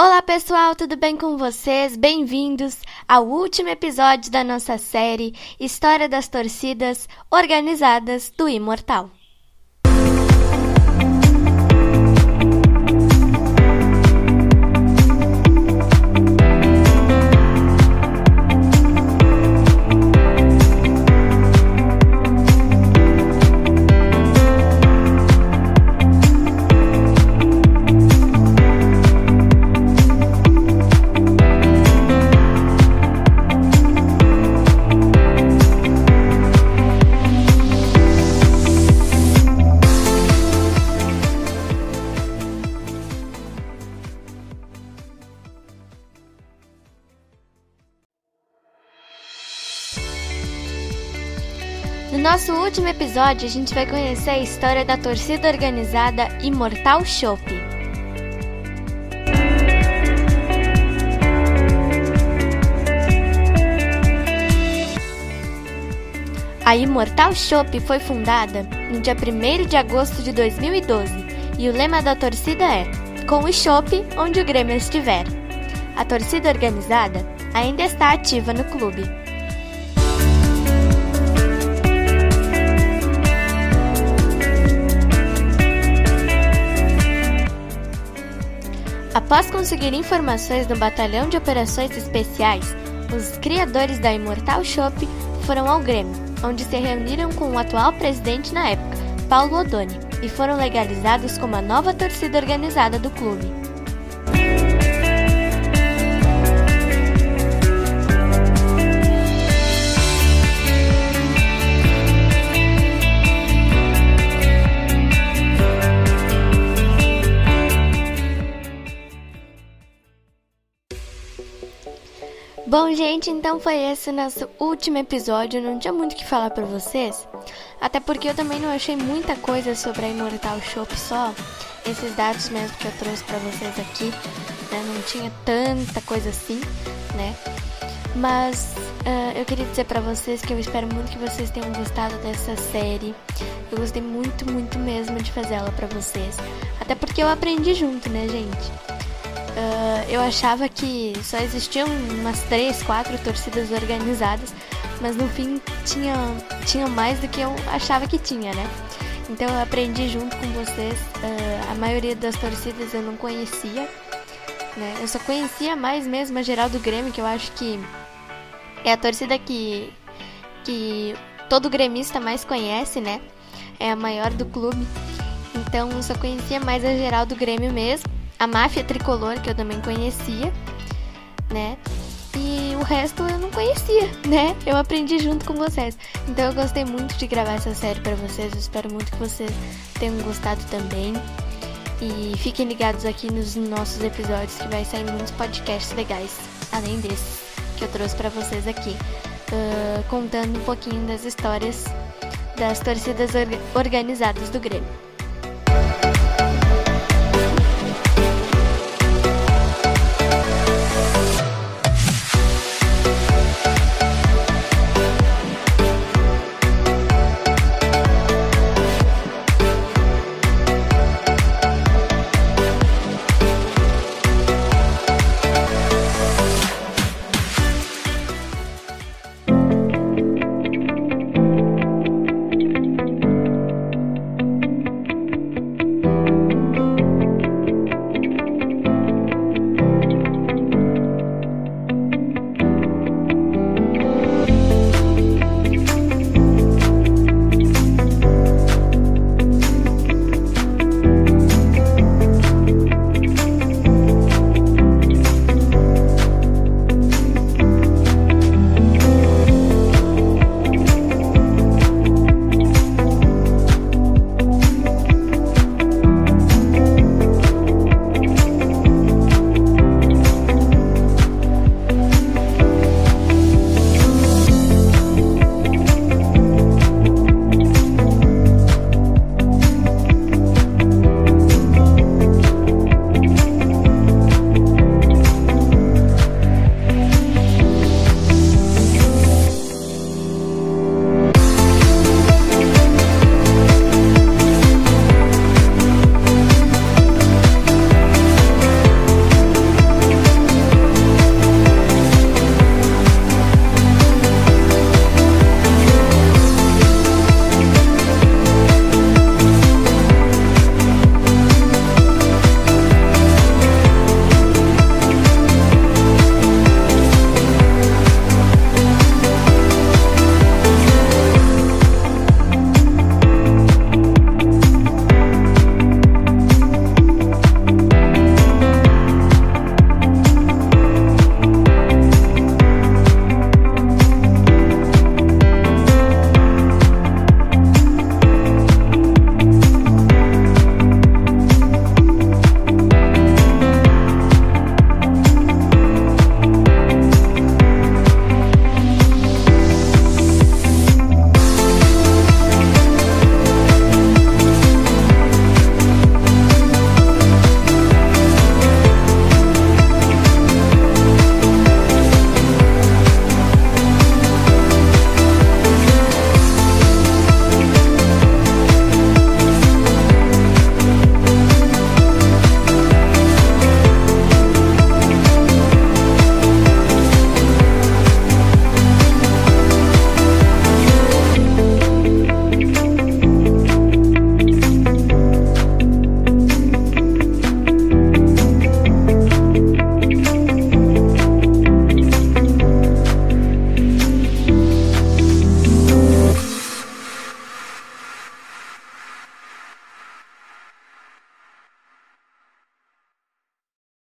Olá pessoal, tudo bem com vocês? Bem-vindos ao último episódio da nossa série História das Torcidas Organizadas do Imortal. No nosso último episódio, a gente vai conhecer a história da torcida organizada Imortal Shop. A Imortal Shop foi fundada no dia 1 de agosto de 2012 e o lema da torcida é Com o Shop onde o Grêmio estiver. A torcida organizada ainda está ativa no clube. Após conseguir informações do Batalhão de Operações Especiais, os criadores da Imortal Shop foram ao Grêmio, onde se reuniram com o atual presidente na época, Paulo Odoni, e foram legalizados como a nova torcida organizada do clube. Bom, gente, então foi esse nosso último episódio. Não tinha muito o que falar pra vocês. Até porque eu também não achei muita coisa sobre a Imortal Shop, só esses dados mesmo que eu trouxe pra vocês aqui. Né? Não tinha tanta coisa assim, né? Mas uh, eu queria dizer pra vocês que eu espero muito que vocês tenham gostado dessa série. Eu gostei muito, muito mesmo de fazer ela pra vocês. Até porque eu aprendi junto, né, gente? Uh, eu achava que só existiam umas três, quatro torcidas organizadas, mas no fim tinha, tinha mais do que eu achava que tinha, né? Então eu aprendi junto com vocês. Uh, a maioria das torcidas eu não conhecia, né? Eu só conhecia mais mesmo a geral do Grêmio, que eu acho que é a torcida que, que todo gremista mais conhece, né? É a maior do clube. Então eu só conhecia mais a geral do Grêmio mesmo a máfia tricolor, que eu também conhecia, né? E o resto eu não conhecia, né? Eu aprendi junto com vocês. Então eu gostei muito de gravar essa série para vocês. Eu espero muito que vocês tenham gostado também. E fiquem ligados aqui nos nossos episódios que vai sair muitos podcasts legais, além desses que eu trouxe para vocês aqui, uh, contando um pouquinho das histórias das torcidas organizadas do Grêmio.